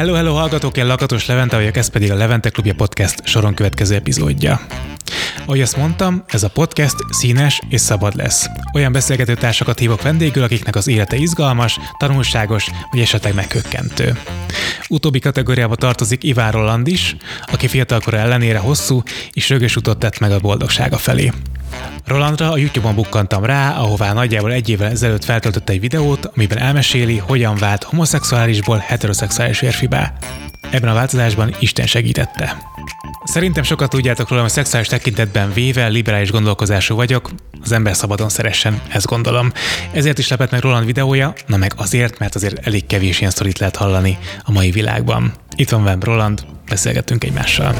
Hello, hello, hallgatók, én Lakatos Levente vagyok, ez pedig a Levente Klubja Podcast soron következő epizódja. Ahogy azt mondtam, ez a podcast színes és szabad lesz. Olyan beszélgető társakat hívok vendégül, akiknek az élete izgalmas, tanulságos, vagy esetleg megkökkentő. Utóbbi kategóriába tartozik Iván Roland is, aki fiatalkora ellenére hosszú és rögös utat tett meg a boldogsága felé. Rolandra a YouTube-on bukkantam rá, ahová nagyjából egy évvel ezelőtt feltöltött egy videót, amiben elmeséli, hogyan vált homoszexuálisból heteroszexuális férfibá. Ebben a változásban Isten segítette. Szerintem sokat tudjátok rólam, hogy szexuális tekintetben véve liberális gondolkozású vagyok, az ember szabadon szeressen, ezt gondolom. Ezért is lepett meg Roland videója, na meg azért, mert azért elég kevés ilyen sztorit lehet hallani a mai világban. Itt van velem Roland, beszélgettünk egymással.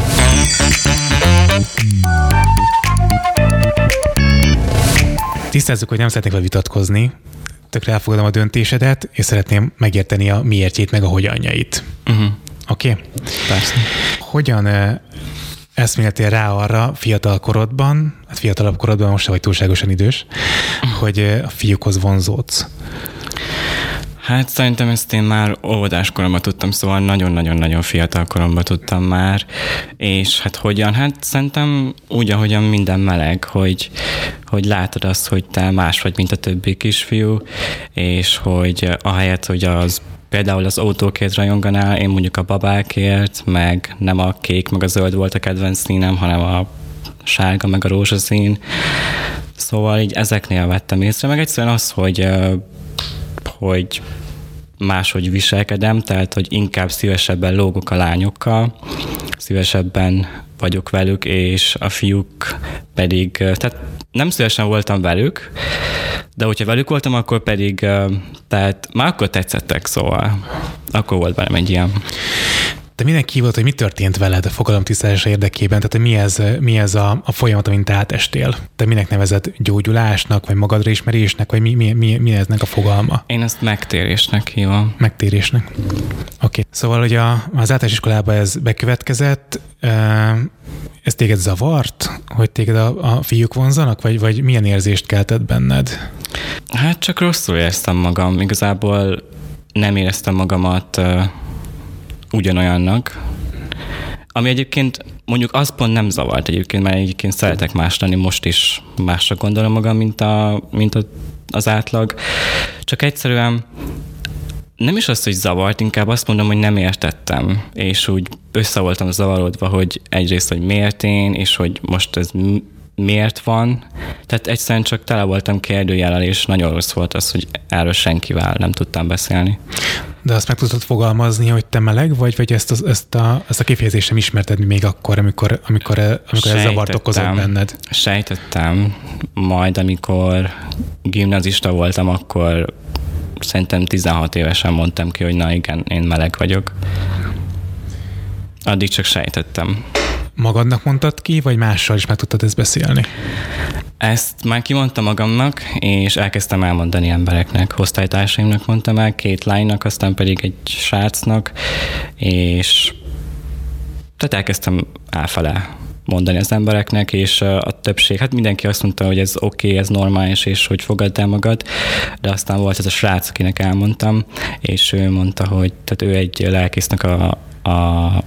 Tisztázzuk, hogy nem szeretnék vele vitatkozni, tökre elfogadom a döntésedet, és szeretném megérteni a miértjét, meg a hogyanjait. Uh-huh. Oké? Okay? Persze. Hogyan eszméltél rá arra fiatal korodban, hát fiatalabb korodban most vagy túlságosan idős, hogy a fiúkhoz vonzódsz? Hát szerintem ezt én már óvodáskoromban tudtam, szóval nagyon-nagyon-nagyon fiatal koromban tudtam már, és hát hogyan? Hát szerintem úgy, ahogyan minden meleg, hogy, hogy látod azt, hogy te más vagy, mint a többi kisfiú, és hogy ahelyett, hogy az például az autókért rajonganál, én mondjuk a babákért, meg nem a kék, meg a zöld volt a kedvenc színem, hanem a sárga, meg a rózsaszín. Szóval így ezeknél vettem észre, meg egyszerűen az, hogy hogy máshogy viselkedem, tehát hogy inkább szívesebben lógok a lányokkal, szívesebben vagyok velük, és a fiúk pedig, tehát nem szívesen voltam velük, de hogyha velük voltam, akkor pedig, tehát már akkor tetszettek, szóval akkor volt velem egy ilyen. Te mindenki volt, hogy mi történt veled a fogalomtisztálása érdekében, tehát hogy mi ez, mi ez a, a folyamat, amint te átestél? Te minek nevezed gyógyulásnak, vagy magadra ismerésnek, vagy mi, mi, mi, mi eznek a fogalma? Én ezt megtérésnek hívom. Megtérésnek. Oké. Okay. Szóval, hogy a, az általános iskolában ez bekövetkezett, ez téged zavart, hogy téged a, a fiúk vonzanak, vagy, vagy milyen érzést keltett benned? Hát csak rosszul éreztem magam. Igazából nem éreztem magamat ugyanolyannak, ami egyébként mondjuk az pont nem zavart egyébként, mert egyébként szeretek más lenni, most is másra gondolom magam, mint, a, mint a, az átlag. Csak egyszerűen nem is azt, hogy zavart, inkább azt mondom, hogy nem értettem, és úgy össze voltam zavarodva, hogy egyrészt, hogy miért én, és hogy most ez miért van. Tehát egyszerűen csak tele voltam kérdőjellel, és nagyon rossz volt az, hogy erről senkivel nem tudtam beszélni. De azt meg tudtad fogalmazni, hogy te meleg vagy, vagy ezt, a, ezt, a, ezt a kifejezést sem ismerted még akkor, amikor, amikor, amikor ez zavart okozott benned? Sejtettem. Majd, amikor gimnazista voltam, akkor szerintem 16 évesen mondtam ki, hogy na igen, én meleg vagyok. Addig csak sejtettem. Magadnak mondtad ki, vagy mással is meg tudtad ezt beszélni? Ezt már kimondtam magamnak, és elkezdtem elmondani embereknek. Osztálytársaimnak mondtam el, két lánynak, aztán pedig egy srácnak, és tehát elkezdtem elfele mondani az embereknek, és a többség, hát mindenki azt mondta, hogy ez oké, okay, ez normális, és hogy fogadd el magad, de aztán volt ez a srác, akinek elmondtam, és ő mondta, hogy tehát ő egy lelkésznek a, a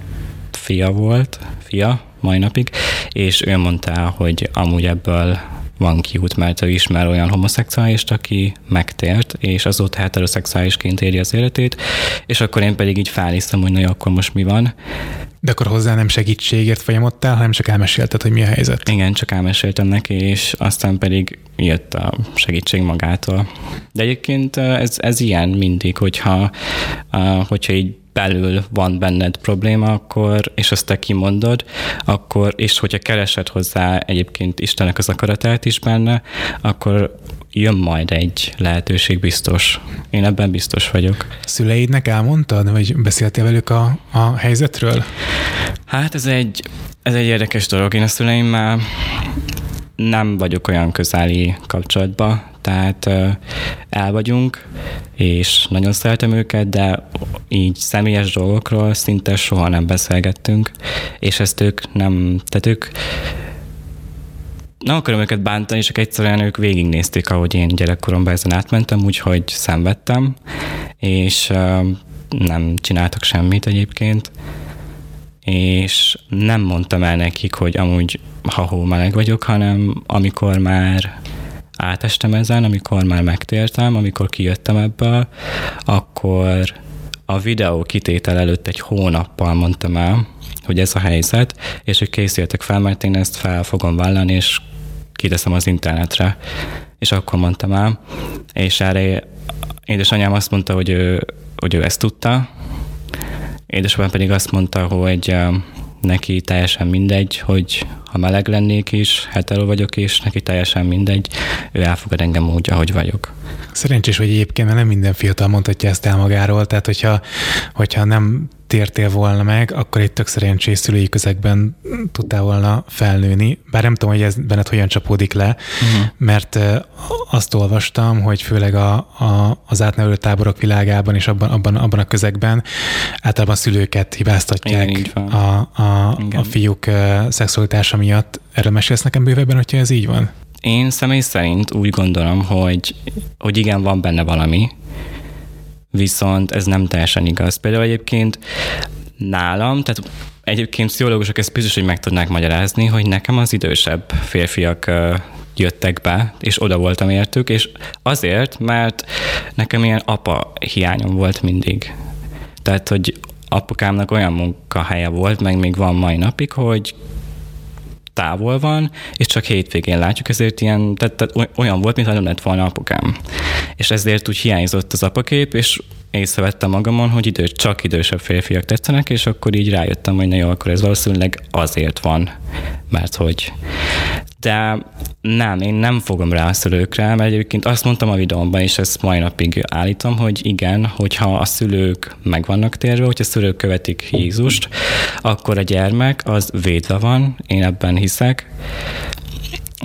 fia volt, fia, mai napig, és ő mondta, hogy amúgy ebből van kiút, mert ő ismer olyan homoszexuális, aki megtért, és azóta heteroszexuálisként éri az életét, és akkor én pedig így felhiszem, hogy na jó, akkor most mi van. De akkor hozzá nem segítségért folyamodtál, hanem csak elmesélted, hogy mi a helyzet. Igen, csak elmeséltem neki, és aztán pedig jött a segítség magától. De egyébként ez, ez ilyen mindig, hogyha, hogyha így belül van benned probléma, akkor, és azt te kimondod, akkor, és hogyha keresed hozzá egyébként Istennek az akaratát is benne, akkor jön majd egy lehetőség biztos. Én ebben biztos vagyok. Szüleidnek elmondtad, vagy beszéltél velük a, a helyzetről? Hát ez egy, ez egy érdekes dolog. Én a szüleimmel nem vagyok olyan közeli kapcsolatban, tehát el vagyunk, és nagyon szeretem őket, de így személyes dolgokról szinte soha nem beszélgettünk, és ezt ők nem, tehát ők nem akarom őket bántani, csak egyszerűen ők végignézték, ahogy én gyerekkoromban ezen átmentem, úgyhogy szenvedtem, és nem csináltak semmit egyébként, és nem mondtam el nekik, hogy amúgy ha meleg vagyok, hanem amikor már átestem ezen, amikor már megtértem, amikor kijöttem ebből, akkor a videó kitétel előtt egy hónappal mondtam el, hogy ez a helyzet, és hogy készültek fel, mert én ezt fel fogom vállalni, és kiteszem az internetre. És akkor mondtam el, és erre édesanyám azt mondta, hogy ő, hogy ő ezt tudta, édesapám pedig azt mondta, hogy neki teljesen mindegy, hogy ha meleg lennék is, hetero vagyok is, neki teljesen mindegy, ő elfogad engem úgy, ahogy vagyok. Szerencsés, hogy egyébként mert nem minden fiatal mondhatja ezt el magáról, tehát hogyha, hogyha nem tértél volna meg, akkor egy tök szerencsés szülői közegben tudtál volna felnőni. Bár nem tudom, hogy ez benned hogyan csapódik le, uh-huh. mert azt olvastam, hogy főleg a, a, az átnevelő táborok világában és abban, abban, abban a közegben általában a szülőket hibáztatják Igen, a, a, a fiúk szexualitása miatt. Erről mesélsz nekem bővebben, hogyha ez így van? Én személy szerint úgy gondolom, hogy, hogy igen, van benne valami, viszont ez nem teljesen igaz. Például egyébként nálam, tehát egyébként pszichológusok ezt biztos, hogy meg tudnák magyarázni, hogy nekem az idősebb férfiak jöttek be, és oda voltam értük, és azért, mert nekem ilyen apa hiányom volt mindig. Tehát, hogy apukámnak olyan munkahelye volt, meg még van mai napig, hogy távol van, és csak hétvégén látjuk, ezért ilyen, tehát, tehát olyan volt, mintha nem lett volna apukám. És ezért úgy hiányzott az apakép, és észrevettem magamon, hogy idő, csak idősebb férfiak tetszenek, és akkor így rájöttem, hogy na jó, akkor ez valószínűleg azért van, mert hogy de nem, én nem fogom rá a szülőkre, mert egyébként azt mondtam a videómban, és ezt mai napig állítom, hogy igen, hogyha a szülők meg vannak térve, hogyha a szülők követik Jézust, akkor a gyermek az védve van, én ebben hiszek,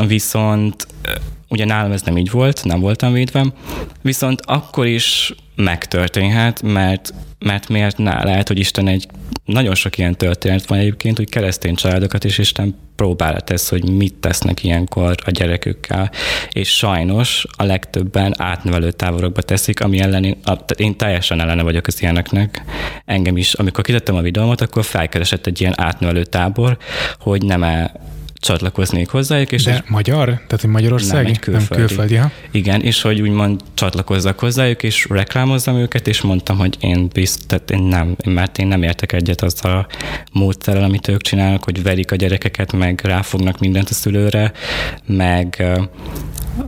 viszont ugye nálam ez nem így volt, nem voltam védve, viszont akkor is megtörténhet, mert, mert miért ne? Lehet, hogy Isten egy nagyon sok ilyen történet van egyébként, hogy keresztény családokat is Isten próbálja tesz, hogy mit tesznek ilyenkor a gyerekükkel, és sajnos a legtöbben átnevelő táborokba teszik, ami ellen én, a, én teljesen ellene vagyok az ilyeneknek. Engem is, amikor kitettem a videómat, akkor felkeresett egy ilyen átnevelő tábor, hogy nem -e csatlakoznék hozzájuk. És De és magyar? Tehát, hogy Magyarország? Nem, külföldi. Nem külföldi ha? Igen, és hogy úgymond csatlakozzak hozzájuk, és reklámozzam őket, és mondtam, hogy én bizt, tehát én nem, mert én nem értek egyet azzal a módszerrel, amit ők csinálnak, hogy verik a gyerekeket, meg ráfognak mindent a szülőre, meg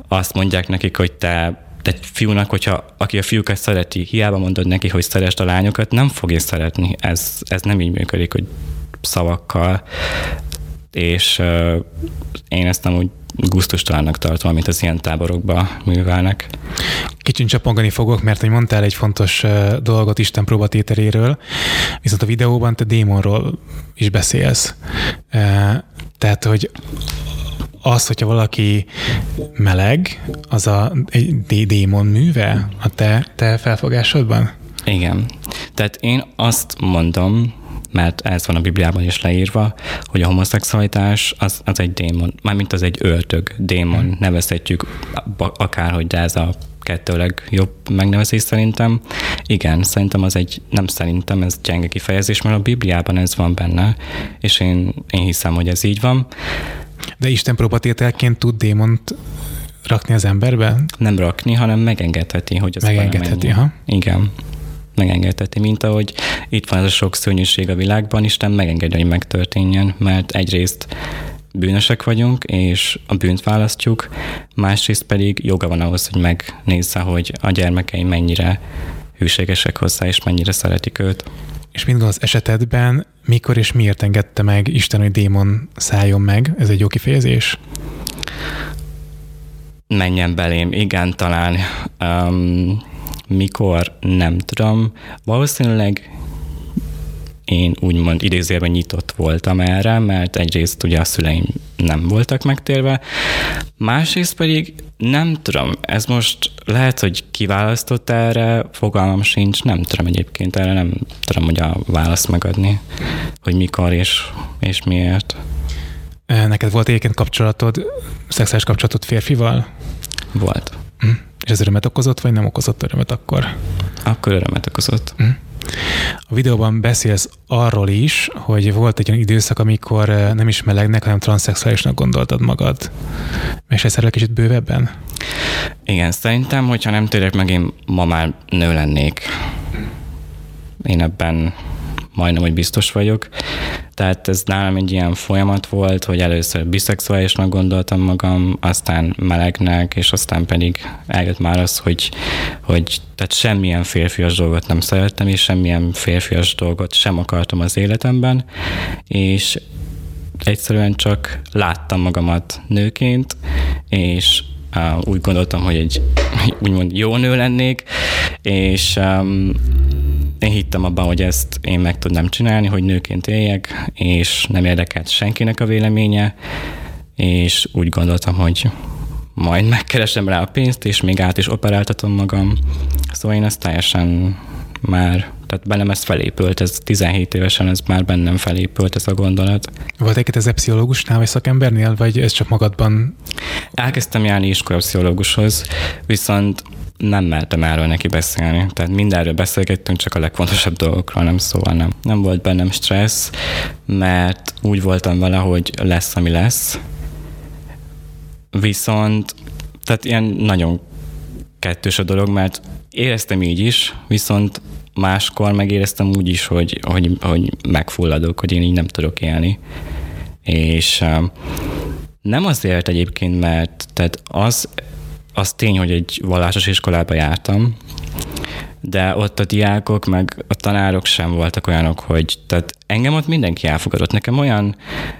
azt mondják nekik, hogy te egy fiúnak, hogyha aki a fiúkat szereti, hiába mondod neki, hogy szerest a lányokat, nem fogja szeretni. Ez, ez nem így működik, hogy szavakkal és uh, én ezt nem úgy gusztustalannak tartom, amit az ilyen táborokba művelnek. Kicsit csapongani fogok, mert hogy mondtál egy fontos dolgot Isten próbatéteréről, viszont a videóban te démonról is beszélsz. Tehát, hogy az, hogyha valaki meleg, az a egy démon műve a te, te felfogásodban? Igen. Tehát én azt mondom, mert ez van a Bibliában is leírva, hogy a homoszexualitás az, az egy démon, mármint az egy öltög, démon, hmm. nevezhetjük akárhogy, de ez a kettő legjobb megnevezés szerintem. Igen, szerintem az egy, nem szerintem, ez gyenge kifejezés, mert a Bibliában ez van benne, és én, én hiszem, hogy ez így van. De Isten próbatételként tud démont rakni az emberbe? Nem rakni, hanem megengedheti, hogy az Megengedheti, ha? Igen megengedheti, mint ahogy itt van ez a sok szörnyűség a világban, Isten megengedi, hogy megtörténjen, mert egyrészt bűnösek vagyunk, és a bűnt választjuk, másrészt pedig joga van ahhoz, hogy megnézze, hogy a gyermekei mennyire hűségesek hozzá, és mennyire szeretik őt. És mit gondolsz esetedben, mikor és miért engedte meg Isten, hogy démon szálljon meg? Ez egy jó kifejezés? Menjen belém, igen, talán. Um, mikor, nem tudom. Valószínűleg én úgymond idézőjelben nyitott voltam erre, mert egyrészt ugye a szüleim nem voltak megtérve, másrészt pedig nem tudom, ez most lehet, hogy kiválasztott erre, fogalmam sincs, nem tudom egyébként erre, nem tudom, hogy a választ megadni, hogy mikor és, és miért. Neked volt egyébként kapcsolatod, szexuális kapcsolatod férfival? Volt. Hm. És ez örömet okozott, vagy nem okozott örömet akkor? Akkor örömet okozott. Hm. A videóban beszélsz arról is, hogy volt egy olyan időszak, amikor nem is melegnek, hanem transzexuálisnak gondoltad magad. Mesélsz erről kicsit bővebben? Igen, szerintem, hogyha nem térek meg, én ma már nő lennék. Én ebben majdnem, hogy biztos vagyok. Tehát ez nálam egy ilyen folyamat volt, hogy először biszexuálisnak gondoltam magam, aztán melegnek, és aztán pedig eljött már az, hogy, hogy tehát semmilyen férfias dolgot nem szerettem, és semmilyen férfias dolgot sem akartam az életemben, és egyszerűen csak láttam magamat nőként, és úgy gondoltam, hogy egy úgymond jó nő lennék, és um, én hittem abban, hogy ezt én meg tudnám csinálni, hogy nőként éljek, és nem érdekelt senkinek a véleménye, és úgy gondoltam, hogy majd megkeresem rá a pénzt, és még át is operáltatom magam. Szóval én ezt teljesen már, tehát bennem ez felépült, ez 17 évesen ez már bennem felépült ez a gondolat. Volt egy ez pszichológusnál, vagy szakembernél, vagy ez csak magadban? Elkezdtem járni iskolapszichológushoz, viszont nem mertem erről neki beszélni. Tehát mindenről beszélgettünk, csak a legfontosabb dolgokról nem szóval nem. Nem volt bennem stressz, mert úgy voltam vele, hogy lesz, ami lesz. Viszont, tehát ilyen nagyon kettős a dolog, mert éreztem így is, viszont máskor megéreztem úgy is, hogy, hogy, hogy megfulladok, hogy én így nem tudok élni. És nem azért egyébként, mert tehát az az tény, hogy egy vallásos iskolába jártam, de ott a diákok, meg a tanárok sem voltak olyanok, hogy tehát engem ott mindenki elfogadott. Nekem olyan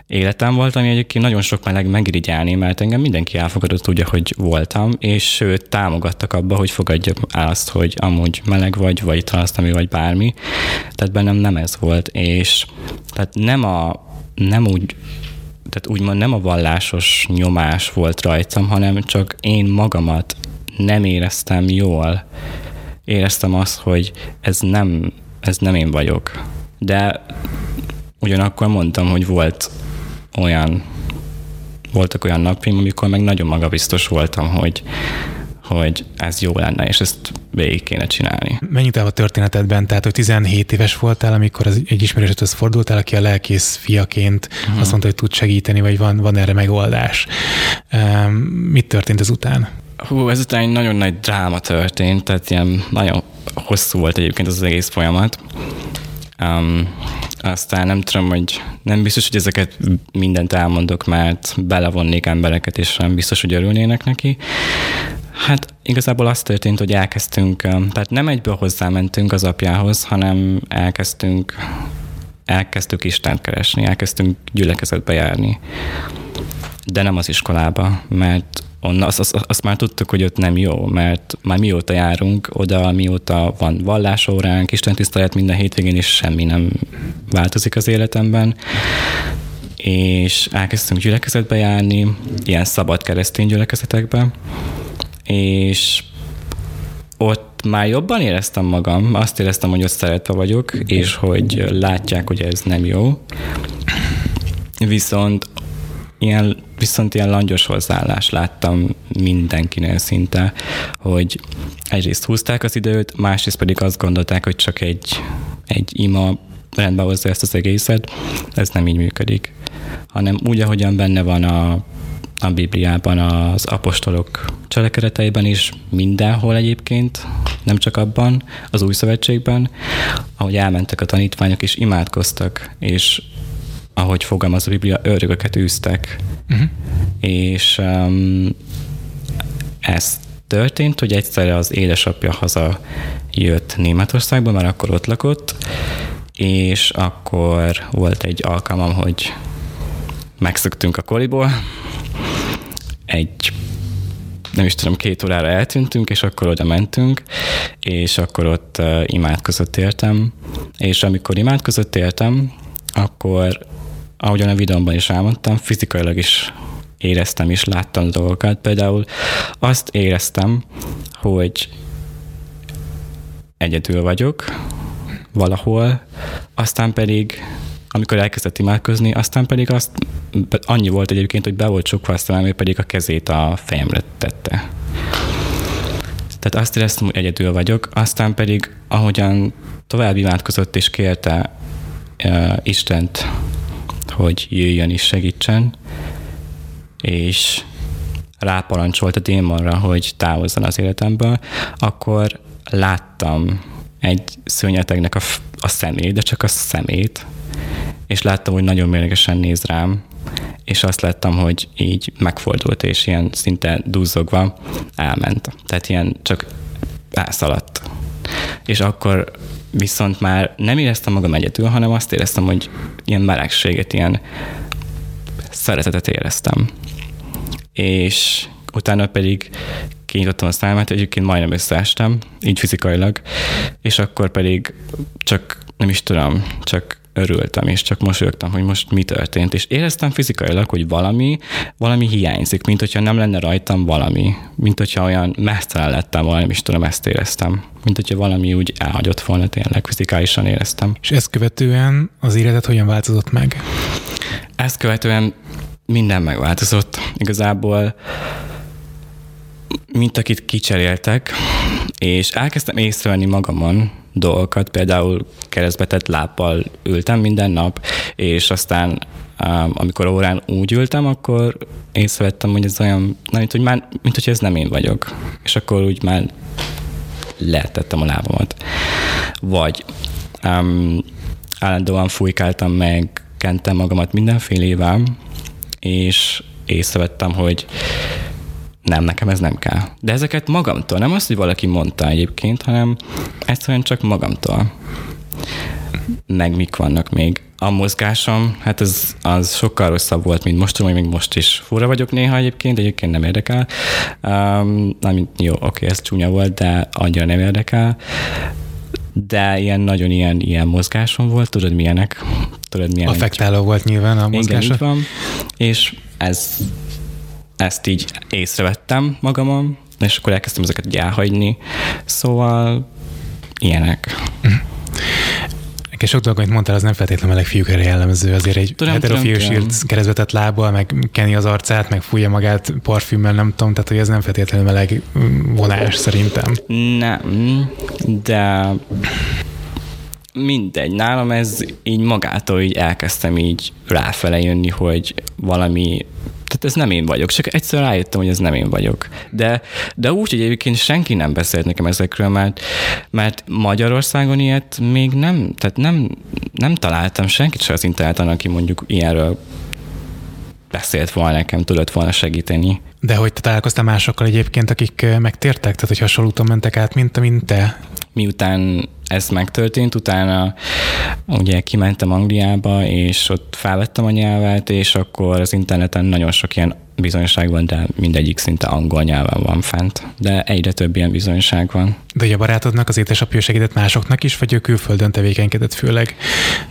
életem volt, ami egyébként nagyon sok meleg megirigyálni, mert engem mindenki elfogadott úgy, hogy voltam, és sőt támogattak abba, hogy fogadjam azt, hogy amúgy meleg vagy, vagy transznemű, vagy bármi. Tehát bennem nem ez volt, és tehát nem a nem úgy tehát úgymond nem a vallásos nyomás volt rajtam, hanem csak én magamat nem éreztem jól. Éreztem azt, hogy ez nem, ez nem én vagyok. De ugyanakkor mondtam, hogy volt olyan, voltak olyan napjaim, amikor meg nagyon magabiztos voltam, hogy, hogy ez jó lenne, és ezt végig kéne csinálni. Mennyit el a történetedben, tehát hogy 17 éves voltál, amikor az, egy ismerősödhöz fordultál, aki a lelkész fiaként uh-huh. azt mondta, hogy tud segíteni, vagy van, van erre megoldás. Um, mit történt ezután? Hú, ezután egy nagyon nagy dráma történt, tehát ilyen nagyon hosszú volt egyébként az, az egész folyamat. Um, aztán nem tudom, hogy nem biztos, hogy ezeket mindent elmondok, mert belevonnék embereket, és nem biztos, hogy örülnének neki. Hát igazából az történt, hogy elkezdtünk, tehát nem egyből hozzámentünk az apjához, hanem elkezdtünk, elkezdtük Istent keresni, elkezdtünk gyülekezetbe járni. De nem az iskolába, mert onnan azt, azt, azt már tudtuk, hogy ott nem jó, mert már mióta járunk oda, mióta van vallásóránk, Isten tisztelet minden hétvégén, is semmi nem változik az életemben és elkezdtünk gyülekezetbe járni, ilyen szabad keresztény gyülekezetekbe, és ott már jobban éreztem magam, azt éreztem, hogy ott szeretve vagyok, és hogy látják, hogy ez nem jó. Viszont ilyen, viszont ilyen langyos hozzáállás láttam mindenkinél szinte, hogy egyrészt húzták az időt, másrészt pedig azt gondolták, hogy csak egy, egy ima rendbe hozza ezt az egészet, ez nem így működik, hanem úgy, ahogyan benne van a a Bibliában, az apostolok cselekedeteiben is, mindenhol egyébként, nem csak abban, az új szövetségben, ahogy elmentek a tanítványok és imádkoztak, és ahogy fogalmaz a Biblia, ördögöket űztek. Uh-huh. És um, ez történt, hogy egyszerre az édesapja haza jött Németországba, mert akkor ott lakott, és akkor volt egy alkalmam, hogy megszöktünk a koliból, egy nem is tudom, két órára eltűntünk, és akkor oda mentünk, és akkor ott uh, imádkozott értem, és amikor imádkozott értem, akkor, ahogyan a videómban is elmondtam, fizikailag is éreztem és láttam dolgokat. Például azt éreztem, hogy egyedül vagyok valahol, aztán pedig amikor elkezdett imádkozni, aztán pedig azt annyi volt egyébként, hogy be volt csukva, aztán ő pedig a kezét a fejemre tette. Tehát azt éreztem, hogy egyedül vagyok, aztán pedig ahogyan tovább imádkozott és kérte uh, Istent, hogy jöjjön és segítsen, és ráparancsolt a démonra, hogy távozzon az életemből, akkor láttam egy szörnyetegnek a, a szemét, de csak a szemét, és láttam, hogy nagyon mérgesen néz rám, és azt láttam, hogy így megfordult, és ilyen szinte duzzogva elment. Tehát ilyen csak elszaladt. És akkor viszont már nem éreztem magam egyedül, hanem azt éreztem, hogy ilyen melegséget, ilyen szeretetet éreztem. És utána pedig kinyitottam a számat, egyébként majdnem összeestem, így fizikailag, és akkor pedig csak, nem is tudom, csak örültem, és csak mosolyogtam, hogy most mi történt, és éreztem fizikailag, hogy valami, valami hiányzik, mint hogyha nem lenne rajtam valami, mint hogyha olyan mesztelen lettem volna, nem is tudom, ezt éreztem. Mint hogyha valami úgy elhagyott volna, tényleg fizikálisan éreztem. És ezt követően az életed hogyan változott meg? Ezt követően minden megváltozott. Igazából mint akit kicseréltek, és elkezdtem észrevenni magamon dolgokat, például keresztbetett lábbal ültem minden nap, és aztán um, amikor órán úgy ültem, akkor észrevettem, hogy ez olyan, na, mint, hogy már, mint hogy ez nem én vagyok. És akkor úgy már letettem a lábamat. Vagy um, állandóan fújkáltam meg, kentem magamat mindenfélével, és észrevettem, hogy nem, nekem ez nem kell. De ezeket magamtól, nem azt, hogy valaki mondta egyébként, hanem egyszerűen csak magamtól. Meg mik vannak még. A mozgásom, hát ez az sokkal rosszabb volt, mint most, hogy még most is fura vagyok néha egyébként, egyébként nem érdekel. Um, nem, jó, oké, ez csúnya volt, de annyira nem érdekel de ilyen nagyon ilyen, ilyen mozgásom volt, tudod milyenek? Tudod milyenek? Affektáló volt nyilván a mozgása. Igen, így van. És ez ezt így észrevettem magamon, és akkor elkezdtem ezeket így elhagyni. Szóval ilyenek. Nekem sok dolog, amit mondtál, az nem feltétlenül meleg fiúk erre jellemző. Azért egy tudom, heterofiús írt keresztvetett lábbal, meg keni az arcát, meg fújja magát parfümmel, nem tudom, tehát hogy ez nem feltétlenül meleg vonás szerintem. Nem, de mindegy, nálam ez így magától így elkezdtem így ráfele jönni, hogy valami tehát ez nem én vagyok, csak egyszer rájöttem, hogy ez nem én vagyok. De, de úgy, hogy egyébként senki nem beszélt nekem ezekről, mert, mert Magyarországon ilyet még nem, tehát nem, nem találtam senkit se az interneten, aki mondjuk ilyenről beszélt volna nekem, tudott volna segíteni. De hogy te találkoztál másokkal egyébként, akik megtértek? Tehát, hogy hasonlóan mentek át, mint, mint te? Miután ez megtörtént, utána ugye kimentem Angliába, és ott felvettem a nyelvet, és akkor az interneten nagyon sok ilyen bizonyság van, de mindegyik szinte angol nyelven van fent. De egyre több ilyen bizonyság van. De hogy a barátodnak az édesapja segített másoknak is, vagy ő külföldön tevékenykedett főleg?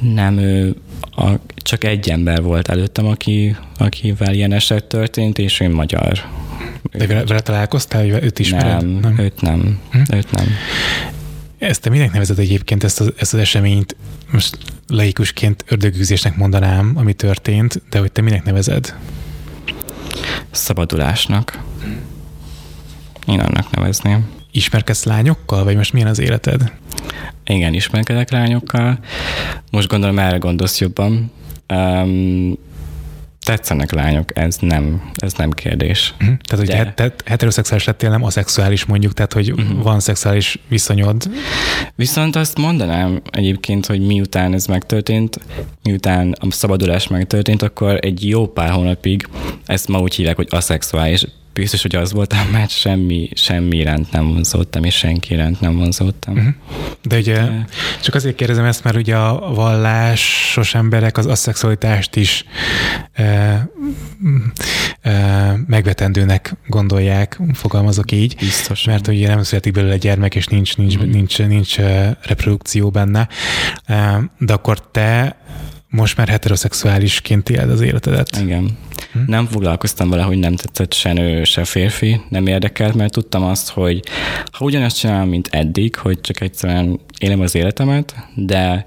Nem, ő a, csak egy ember volt előttem, aki, akivel ilyen eset történt, és ő magyar. De vele, vele találkoztál, hogy őt ismered? Nem, nem, őt nem. Hm? Őt nem. Ezt te minek nevezed egyébként ezt az, ezt az eseményt? Most laikusként ördögűzésnek mondanám, ami történt, de hogy te minek nevezed? Szabadulásnak. Én annak nevezném. Ismerkedsz lányokkal, vagy most milyen az életed? Igen, ismerkedek lányokkal. Most gondolom erre gondolsz jobban. Um, tetszenek lányok, ez nem, ez nem kérdés. Uh-huh. Tehát, hogy De... het- heteroszexuális lettél, nem aszexuális mondjuk, tehát, hogy uh-huh. van szexuális viszonyod. Viszont azt mondanám egyébként, hogy miután ez megtörtént, miután a szabadulás megtörtént, akkor egy jó pár hónapig ezt ma úgy hívják, hogy aszexuális, biztos, hogy az voltam, mert semmi, semmi iránt nem vonzódtam, és senki iránt nem vonzódtam. Uh-huh. De ugye De... csak azért kérdezem ezt, mert ugye a vallásos emberek az aszexualitást is e, e, megvetendőnek gondolják, fogalmazok így. Biztos. Mert ugye nem születik belőle gyermek, és nincs, nincs, uh-huh. nincs, nincs, nincs reprodukció benne. E, de akkor te most már heteroszexuálisként éled az életedet. Igen. Hm? Nem foglalkoztam vele, hogy nem tetszett se nő, se férfi, nem érdekelt, mert tudtam azt, hogy ha ugyanazt csinálom, mint eddig, hogy csak egyszerűen élem az életemet, de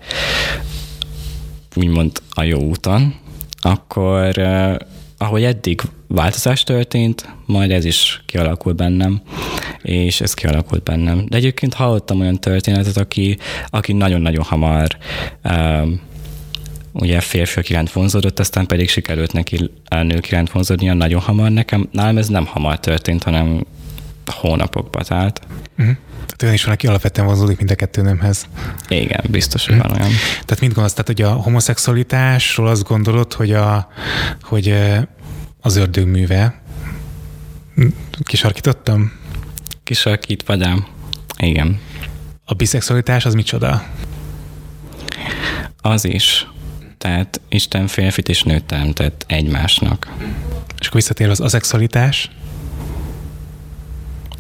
úgymond a jó úton, akkor ahogy eddig változás történt, majd ez is kialakul bennem, és ez kialakult bennem. De egyébként hallottam olyan történetet, aki, aki nagyon-nagyon hamar um, ugye férfiak iránt vonzódott, aztán pedig sikerült neki a nők iránt vonzódnia nagyon hamar. Nekem, nálam ez nem hamar történt, hanem hónapokba telt. Uh-huh. Tehát olyan is van, aki alapvetően vonzódik mind a kettő nemhez. Igen, biztos, hogy van olyan. Tehát mit gondolsz, tehát, hogy a homoszexualitásról azt gondolod, hogy, a, hogy az ördög műve? Kisarkítottam? Kisarkítva, de igen. A biszexualitás az micsoda? Az is. Tehát Isten férfit és nőt teremtett egymásnak. És akkor visszatér az aszexualitás?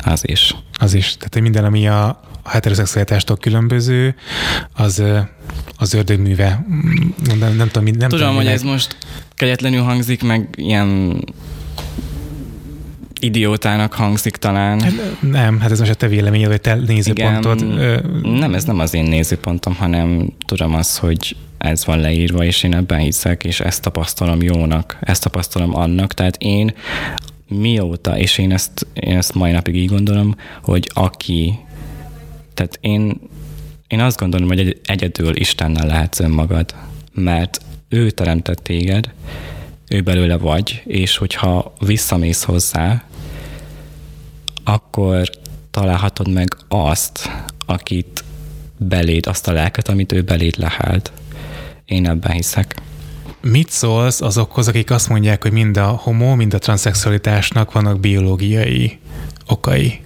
Az is. Az is. Tehát, minden, ami a, heteroszexualitástól különböző, az, az ördögműve. Nem, nem, tudom, nem tudom, tudom hogy ez most kegyetlenül hangzik, meg ilyen idiótának hangzik talán. Hát, nem, hát ez most a te véleményed, vagy te nézőpontod. Igen, nem, ez nem az én nézőpontom, hanem tudom azt, hogy ez van leírva, és én ebben hiszek, és ezt tapasztalom jónak, ezt tapasztalom annak. Tehát én mióta, és én ezt, én ezt mai napig így gondolom, hogy aki, tehát én, én azt gondolom, hogy egyedül Istennel lehetsz önmagad, mert ő teremtett téged, ő belőle vagy, és hogyha visszamész hozzá, akkor találhatod meg azt, akit beléd, azt a lelket, amit ő beléd lehelt. Én ebben hiszek. Mit szólsz azokhoz, akik azt mondják, hogy mind a homo, mind a transzexualitásnak vannak biológiai okai?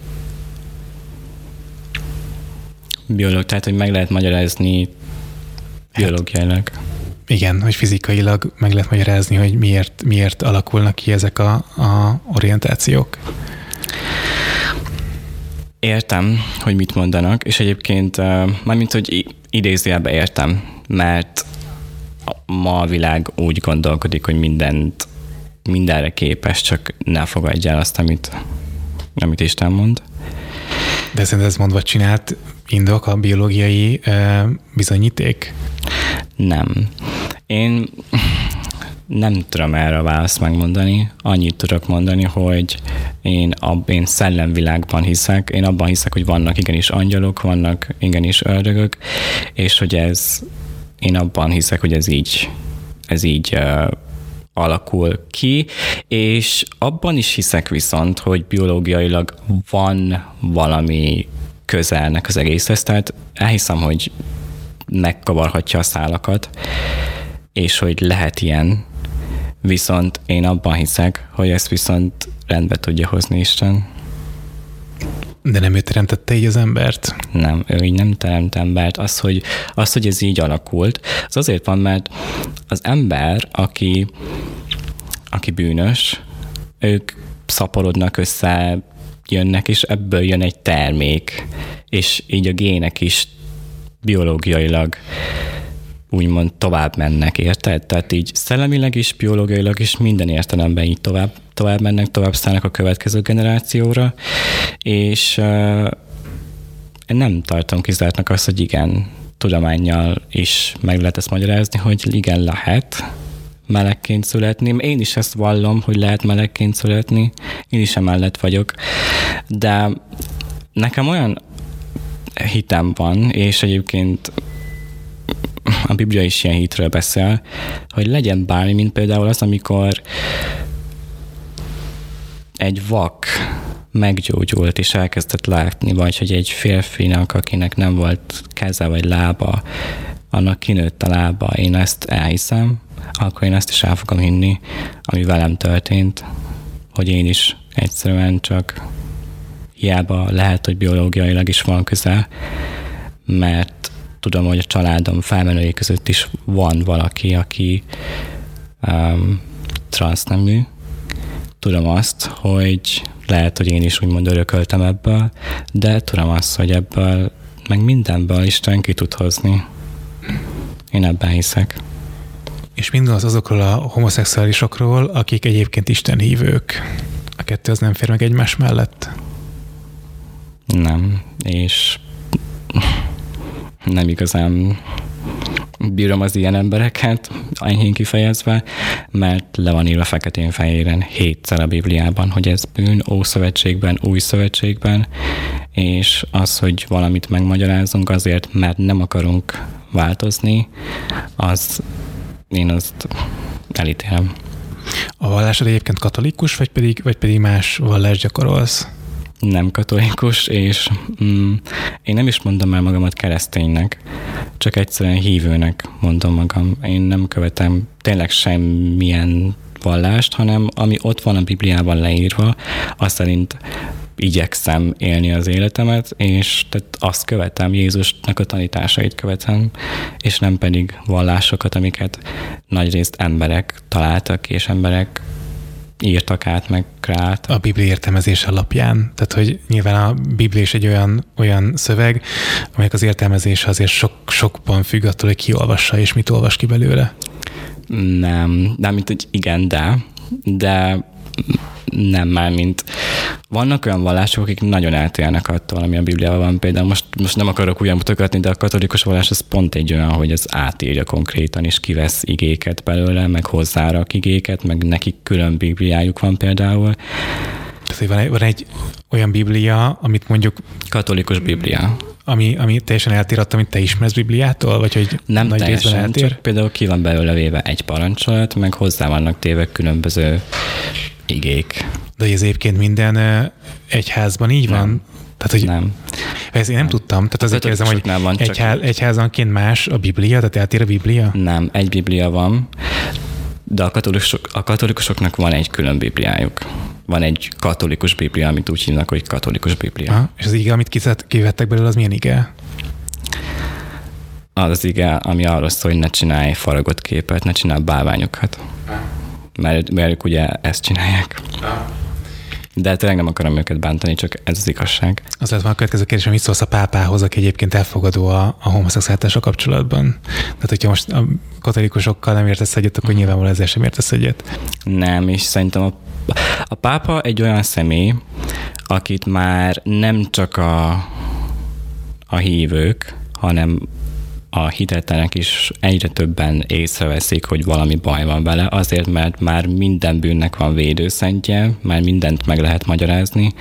Biológ, tehát, hogy meg lehet magyarázni biológiailag. Hát, igen, hogy fizikailag meg lehet magyarázni, hogy miért, miért alakulnak ki ezek a, a orientációk. Értem, hogy mit mondanak, és egyébként, uh, mármint, hogy idézőjelben értem, mert ma a világ úgy gondolkodik, hogy mindent, mindenre képes, csak ne fogadja el azt, amit, amit Isten mond. De szerinted ez mondva csinált indok a biológiai uh, bizonyíték? Nem. Én nem tudom erre a választ megmondani. Annyit tudok mondani, hogy én, ab, én szellemvilágban hiszek. Én abban hiszek, hogy vannak igenis angyalok, vannak igenis ördögök, és hogy ez, én abban hiszek, hogy ez így, ez így alakul ki, és abban is hiszek viszont, hogy biológiailag van valami közelnek az egészhez, tehát elhiszem, hogy megkavarhatja a szálakat, és hogy lehet ilyen, viszont én abban hiszek, hogy ezt viszont rendbe tudja hozni Isten. De nem ő teremtette így az embert? Nem, ő így nem teremt embert. Az, hogy, az, hogy ez így alakult, az azért van, mert az ember, aki, aki bűnös, ők szaporodnak össze, jönnek, és ebből jön egy termék, és így a gének is biológiailag úgymond tovább mennek, érted? Tehát így szellemileg is, biológiailag is minden értelemben így tovább, tovább mennek, tovább szállnak a következő generációra, és uh, nem tartom kizártnak azt, hogy igen, tudományjal is meg lehet ezt magyarázni, hogy igen, lehet melegként születni. Én is ezt vallom, hogy lehet melegként születni, én is emellett vagyok, de nekem olyan hitem van, és egyébként a Biblia is ilyen hitről beszél, hogy legyen bármi, mint például az, amikor egy vak meggyógyult és elkezdett látni, vagy hogy egy férfinak, akinek nem volt keze vagy lába, annak kinőtt a lába, én ezt elhiszem, akkor én ezt is el fogom hinni, ami velem történt, hogy én is egyszerűen csak hiába lehet, hogy biológiailag is van köze, mert tudom, hogy a családom felmenői között is van valaki, aki um, transznemű. Tudom azt, hogy lehet, hogy én is úgymond örököltem ebből, de tudom azt, hogy ebből, meg mindenből Isten ki tud hozni. Én ebben hiszek. És mind az azokról a homoszexuálisokról, akik egyébként Isten hívők. A kettő az nem fér meg egymás mellett. Nem, és nem igazán bírom az ilyen embereket, enyhén kifejezve, mert le van írva feketén-fehéren hétszer a Bibliában, hogy ez bűn, Ószövetségben, Új Szövetségben, és az, hogy valamit megmagyarázunk azért, mert nem akarunk változni, az én azt elítélem. A vallásod egyébként katolikus, vagy pedig, vagy pedig más vallást gyakorolsz? Nem katolikus, és mm, én nem is mondom el magamat kereszténynek, csak egyszerűen hívőnek mondom magam. Én nem követem tényleg semmilyen vallást, hanem ami ott van a Bibliában leírva, azt szerint igyekszem élni az életemet, és tehát azt követem, Jézusnak a tanításait követem, és nem pedig vallásokat, amiket nagyrészt emberek találtak, és emberek írtak át, meg krát. A Biblia értelmezés alapján. Tehát, hogy nyilván a Biblia is egy olyan, olyan szöveg, amelyek az értelmezése azért sok, sokban függ attól, hogy ki olvassa és mit olvas ki belőle. Nem, nem, mint hogy igen, de, de nem már, mint vannak olyan vallások, akik nagyon eltérnek attól, ami a Bibliában van. Például most, most nem akarok ugyan mutogatni, de a katolikus vallás az pont egy olyan, hogy az átírja konkrétan, és kivesz igéket belőle, meg hozzárak igéket, meg nekik külön Bibliájuk van például. Tehát van egy, van egy olyan Biblia, amit mondjuk... Katolikus Biblia. Ami, ami teljesen eltér attól, amit te ismersz Bibliától? Vagy hogy nem nagy teljesen, eltér? csak például ki van belőle véve egy parancsolat, meg hozzá vannak téve különböző igék. De ez egyébként minden egyházban így nem. van? Tehát, hogy nem. Ezt én nem, nem. tudtam. Tehát azért kérdezem, hogy van, egyház, egyházanként más a Biblia, tehát eltér a Biblia? Nem, egy Biblia van, de a, katolikusok, a katolikusoknak van egy külön Bibliájuk. Van egy katolikus Biblia, amit úgy hívnak, hogy katolikus Biblia. Ha, és az ige, amit kivettek belőle, az milyen ige? Az az ige, ami arról szól, hogy ne csinálj faragott képet, ne csinálj bálványokat. Mert, mert ugye ezt csinálják. De tényleg nem akarom őket bántani, csak ez az igazság. Az lett van a következő kérdés, mit szólsz a pápához, aki egyébként elfogadó a, a homoszexualitással kapcsolatban? Tehát, hogyha most a katolikusokkal nem értesz egyet, akkor nyilvánvalóan ezzel sem értesz egyet. Nem, és szerintem a, a pápa egy olyan személy, akit már nem csak a, a hívők, hanem a hitetlenek is egyre többen észreveszik, hogy valami baj van vele, azért, mert már minden bűnnek van védőszentje, már mindent meg lehet magyarázni,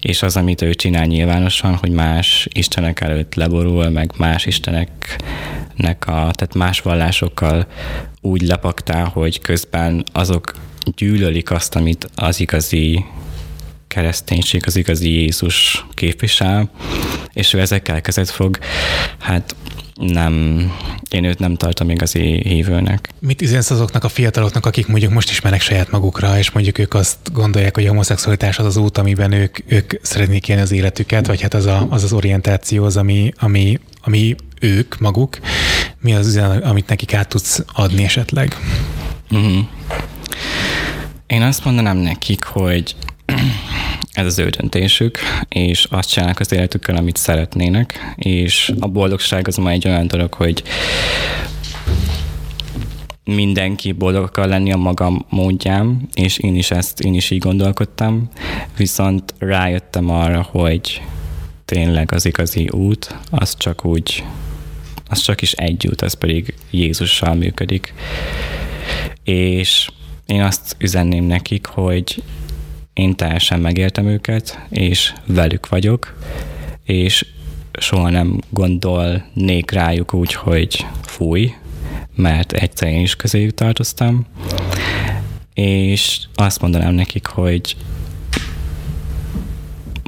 és az, amit ő csinál nyilvánosan, hogy más istenek előtt leborul, meg más isteneknek a, tehát más vallásokkal úgy lepaktál, hogy közben azok gyűlölik azt, amit az igazi kereszténység, az igazi Jézus képvisel, és ő ezekkel kezet fog, hát nem, én őt nem tartom igazi hívőnek. Mit üzensz azoknak a fiataloknak, akik mondjuk most ismernek saját magukra, és mondjuk ők azt gondolják, hogy a homoszexualitás az az út, amiben ők, ők szeretnék élni az életüket, vagy hát az a, az, az orientáció az, ami, ami, ami ők maguk. Mi az üzenet, amit nekik át tudsz adni esetleg? Uh-huh. Én azt mondanám nekik, hogy ez az ő döntésük, és azt csinálnak az életükkel, amit szeretnének, és a boldogság az ma egy olyan dolog, hogy mindenki boldog akar lenni a maga módján, és én is ezt, én is így gondolkodtam, viszont rájöttem arra, hogy tényleg az igazi út, az csak úgy, az csak is egy út, az pedig Jézussal működik. És én azt üzenném nekik, hogy én teljesen megértem őket, és velük vagyok, és soha nem gondolnék rájuk úgy, hogy fúj, mert egyszer én is közéjük tartoztam, és azt mondanám nekik, hogy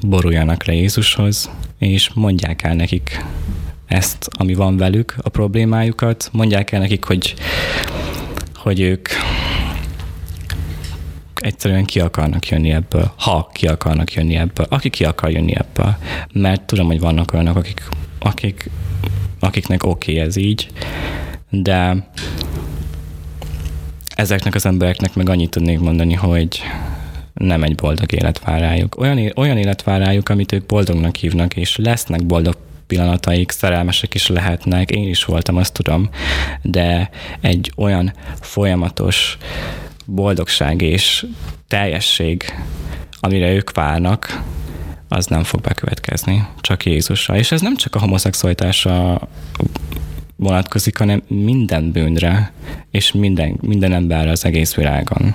boruljanak le Jézushoz, és mondják el nekik ezt, ami van velük, a problémájukat, mondják el nekik, hogy, hogy ők egyszerűen ki akarnak jönni ebből, ha ki akarnak jönni ebből, aki ki akar jönni ebből. Mert tudom, hogy vannak olyanok, akik, akik, akiknek oké okay ez így, de ezeknek az embereknek meg annyit tudnék mondani, hogy nem egy boldog élet vár rájuk. Olyan, olyan élet vár rájuk, amit ők boldognak hívnak, és lesznek boldog pillanataik, szerelmesek is lehetnek, én is voltam, azt tudom, de egy olyan folyamatos boldogság és teljesség, amire ők várnak, az nem fog bekövetkezni, csak Jézusra. És ez nem csak a homoszexualitásra vonatkozik, hanem minden bűnre, és minden, minden emberre az egész világon.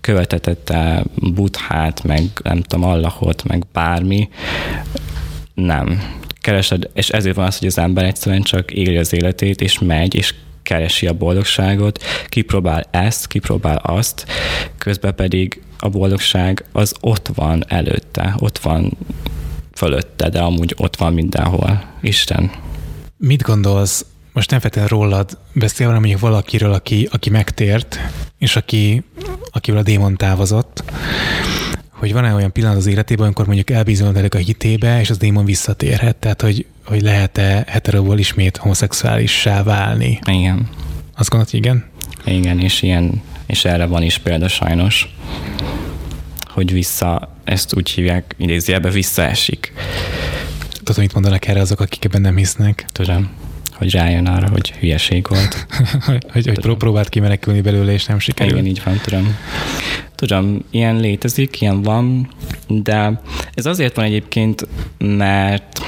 Követetette Buddhát, meg nem tudom, Allahot, meg bármi. Nem. Keresed, és ezért van az, hogy az ember egyszerűen csak éli az életét, és megy, és keresi a boldogságot, kipróbál ezt, kipróbál azt, közben pedig a boldogság az ott van előtte, ott van fölötte, de amúgy ott van mindenhol. Isten. Mit gondolsz, most nem feltétlenül rólad beszél, hanem mondjuk valakiről, aki, aki megtért, és aki, akivel a démon távozott, hogy van-e olyan pillanat az életében, amikor mondjuk elbizonyodik a hitébe, és az démon visszatérhet? Tehát, hogy, hogy lehet-e heteróból ismét homoszexuálissá válni? Igen. Azt gondolod, igen? Igen, és ilyen, és erre van is példa sajnos, hogy vissza, ezt úgy hívják, idézőjelbe visszaesik. Tudod, mit mondanak erre azok, akik ebben nem hisznek? Tudom, hogy rájön arra, hogy hülyeség volt. hogy, hogy pró- próbált kimenekülni belőle, és nem sikerült. Igen, így van, tudom. Tudom, ilyen létezik, ilyen van, de ez azért van egyébként, mert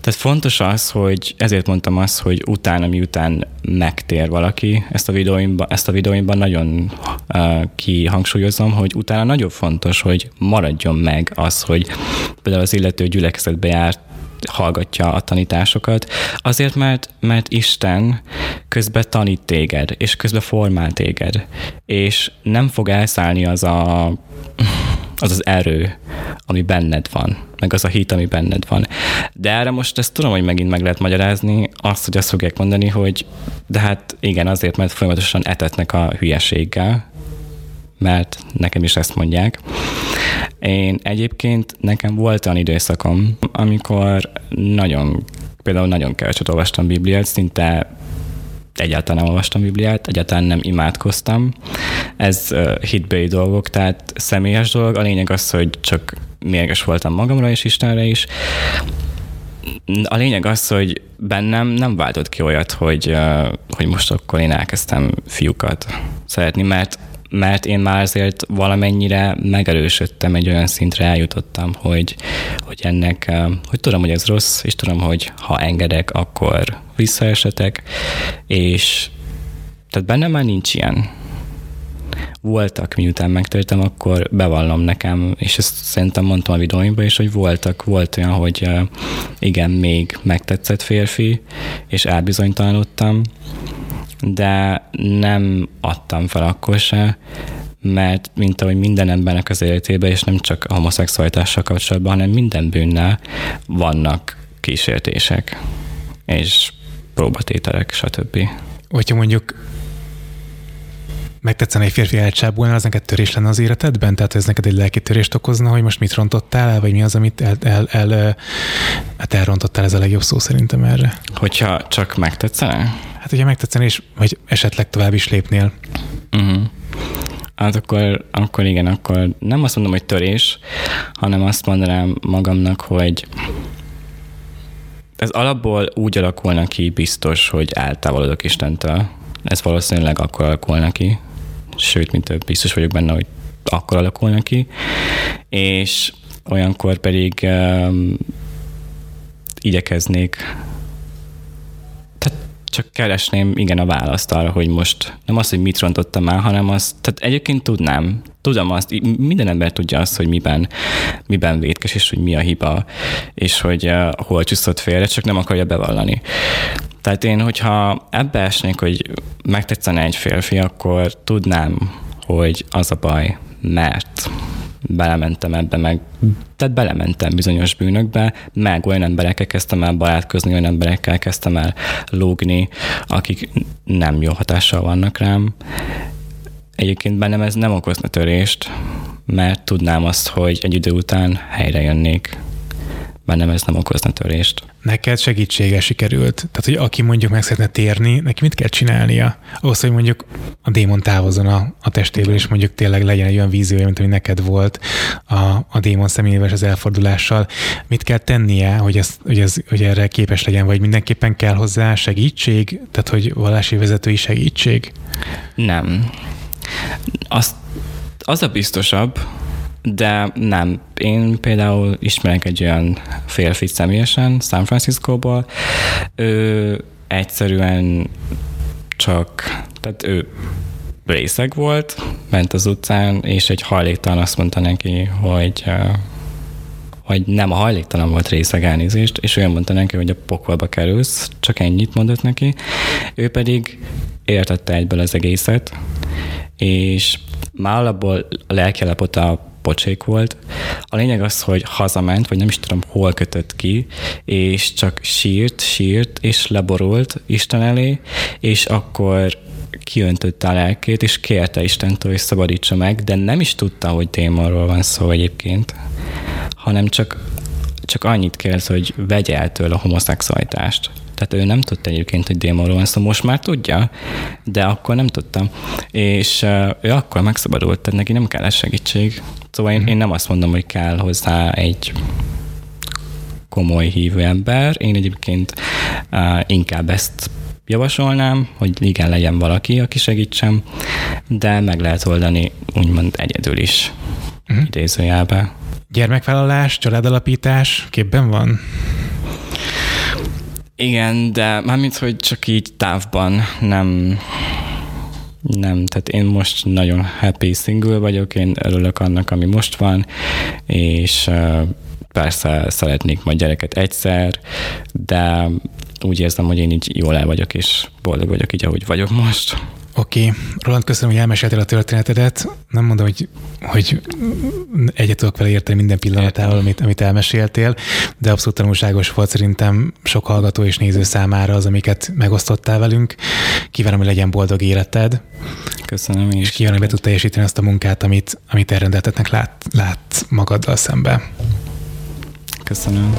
tehát fontos az, hogy ezért mondtam azt, hogy utána, miután megtér valaki, ezt a videóimban, ezt a videóimban nagyon uh, kihangsúlyozom, hogy utána nagyon fontos, hogy maradjon meg az, hogy például az illető gyülekezetbe járt, hallgatja a tanításokat, azért, mert, mert Isten közben tanít téged, és közben formál téged, és nem fog elszállni az a, az, az erő, ami benned van, meg az a hit, ami benned van. De erre most ezt tudom, hogy megint meg lehet magyarázni, azt, hogy azt fogják mondani, hogy de hát igen, azért, mert folyamatosan etetnek a hülyeséggel, mert nekem is ezt mondják. Én egyébként nekem volt olyan időszakom, amikor nagyon, például nagyon keveset olvastam Bibliát, szinte egyáltalán nem olvastam Bibliát, egyáltalán nem imádkoztam. Ez uh, hitbeli dolgok, tehát személyes dolog. A lényeg az, hogy csak mérges voltam magamra és Istenre is. A lényeg az, hogy bennem nem váltott ki olyat, hogy, uh, hogy most akkor én elkezdtem fiúkat szeretni, mert mert én már azért valamennyire megerősödtem, egy olyan szintre eljutottam, hogy, hogy ennek, hogy tudom, hogy ez rossz, és tudom, hogy ha engedek, akkor visszaesetek, és tehát bennem már nincs ilyen. Voltak, miután megtörtem, akkor bevallom nekem, és ezt szerintem mondtam a videóimban is, hogy voltak, volt olyan, hogy igen, még megtetszett férfi, és elbizonytalanodtam, de nem adtam fel akkor se, mert mint ahogy minden embernek az életében, és nem csak a homoszexualitással kapcsolatban, hanem minden bűnnel vannak kísértések, és próbatételek, stb. Hogyha mondjuk megtetszene egy férfi elcsábulna, az neked törés lenne az életedben? Tehát ez neked egy lelki törést okozna, hogy most mit rontottál el, vagy mi az, amit el, el, el, hát elrontottál, ez a legjobb szó szerintem erre. Hogyha csak megtetszene? Hát, hogyha megtetszene, és vagy esetleg tovább is lépnél. Uh-huh. Hát akkor, akkor igen, akkor nem azt mondom, hogy törés, hanem azt mondanám magamnak, hogy ez alapból úgy alakulna ki biztos, hogy eltávolodok Istentől. Ez valószínűleg akkor alakulna ki, sőt, mint több, biztos vagyok benne, hogy akkor alakulna ki, és olyankor pedig um, igyekeznék csak keresném, igen, a választ arra, hogy most nem az, hogy mit rontottam el, hanem azt, tehát egyébként tudnám, tudom azt, minden ember tudja azt, hogy miben, miben vétkes, és hogy mi a hiba, és hogy uh, hol csúszott félre, csak nem akarja bevallani. Tehát én, hogyha ebbe esnék, hogy megtetszene egy férfi, akkor tudnám, hogy az a baj, mert belementem ebbe, meg tehát belementem bizonyos bűnökbe, meg olyan emberekkel kezdtem el barátkozni, olyan emberekkel kezdtem el lógni, akik nem jó hatással vannak rám. Egyébként bennem ez nem okozna törést, mert tudnám azt, hogy egy idő után helyre jönnék bennem ez nem okozna törést. Neked segítsége sikerült? Tehát, hogy aki mondjuk meg szeretne térni, neki mit kell csinálnia? Ahhoz, hogy mondjuk a démon távozzon a, a testéből, és mondjuk tényleg legyen egy olyan víziója, mint ami neked volt a, a démon személyével az elfordulással. Mit kell tennie, hogy, ez, hogy, ez, hogy erre képes legyen, vagy mindenképpen kell hozzá segítség? Tehát, hogy vallási vezetői segítség? Nem. Azt, az a biztosabb, de nem. Én például ismerek egy olyan férfi személyesen, San Franciscóból. Ő egyszerűen csak, tehát ő részeg volt, ment az utcán, és egy hajléktalan azt mondta neki, hogy hogy nem a hajléktalan volt részeg elnézést, és olyan mondta neki, hogy a pokolba kerülsz, csak ennyit mondott neki. Ő pedig értette egyből az egészet, és már alapból a lelkiállapota pocsék volt. A lényeg az, hogy hazament, vagy nem is tudom, hol kötött ki, és csak sírt, sírt, és leborult Isten elé, és akkor kiöntötte a lelkét, és kérte Istentől, hogy szabadítsa meg, de nem is tudta, hogy démonról van szó egyébként, hanem csak, csak annyit kért, hogy vegye el tőle a homoszexualitást. Tehát ő nem tudta egyébként, hogy démonról van szó, most már tudja, de akkor nem tudtam. És ő akkor megszabadult, tehát neki nem kell segítség. Szóval én, én nem azt mondom, hogy kell hozzá egy komoly hívő ember. Én egyébként uh, inkább ezt javasolnám, hogy igen, legyen valaki, aki segítsem, de meg lehet oldani úgymond egyedül is, uh-huh. idézőjelbe. Gyermekvállalás, családalapítás képben van? Igen, de mármint, hogy csak így távban nem, nem, tehát én most nagyon happy single vagyok, én örülök annak, ami most van, és persze szeretnék majd gyereket egyszer, de úgy érzem, hogy én így jól el vagyok, és boldog vagyok így, ahogy vagyok most. Oké, okay. Roland, köszönöm, hogy elmeséltél a történetedet. Nem mondom, hogy, hogy egyet tudok vele érteni minden pillanatával, amit, amit elmeséltél, de abszolút tanulságos volt szerintem sok hallgató és néző számára az, amiket megosztottál velünk. Kívánom, hogy legyen boldog életed. Köszönöm. És kívánom, hogy be tud teljesíteni azt a munkát, amit, amit elrendeltetnek lát, lát magaddal szembe. Köszönöm.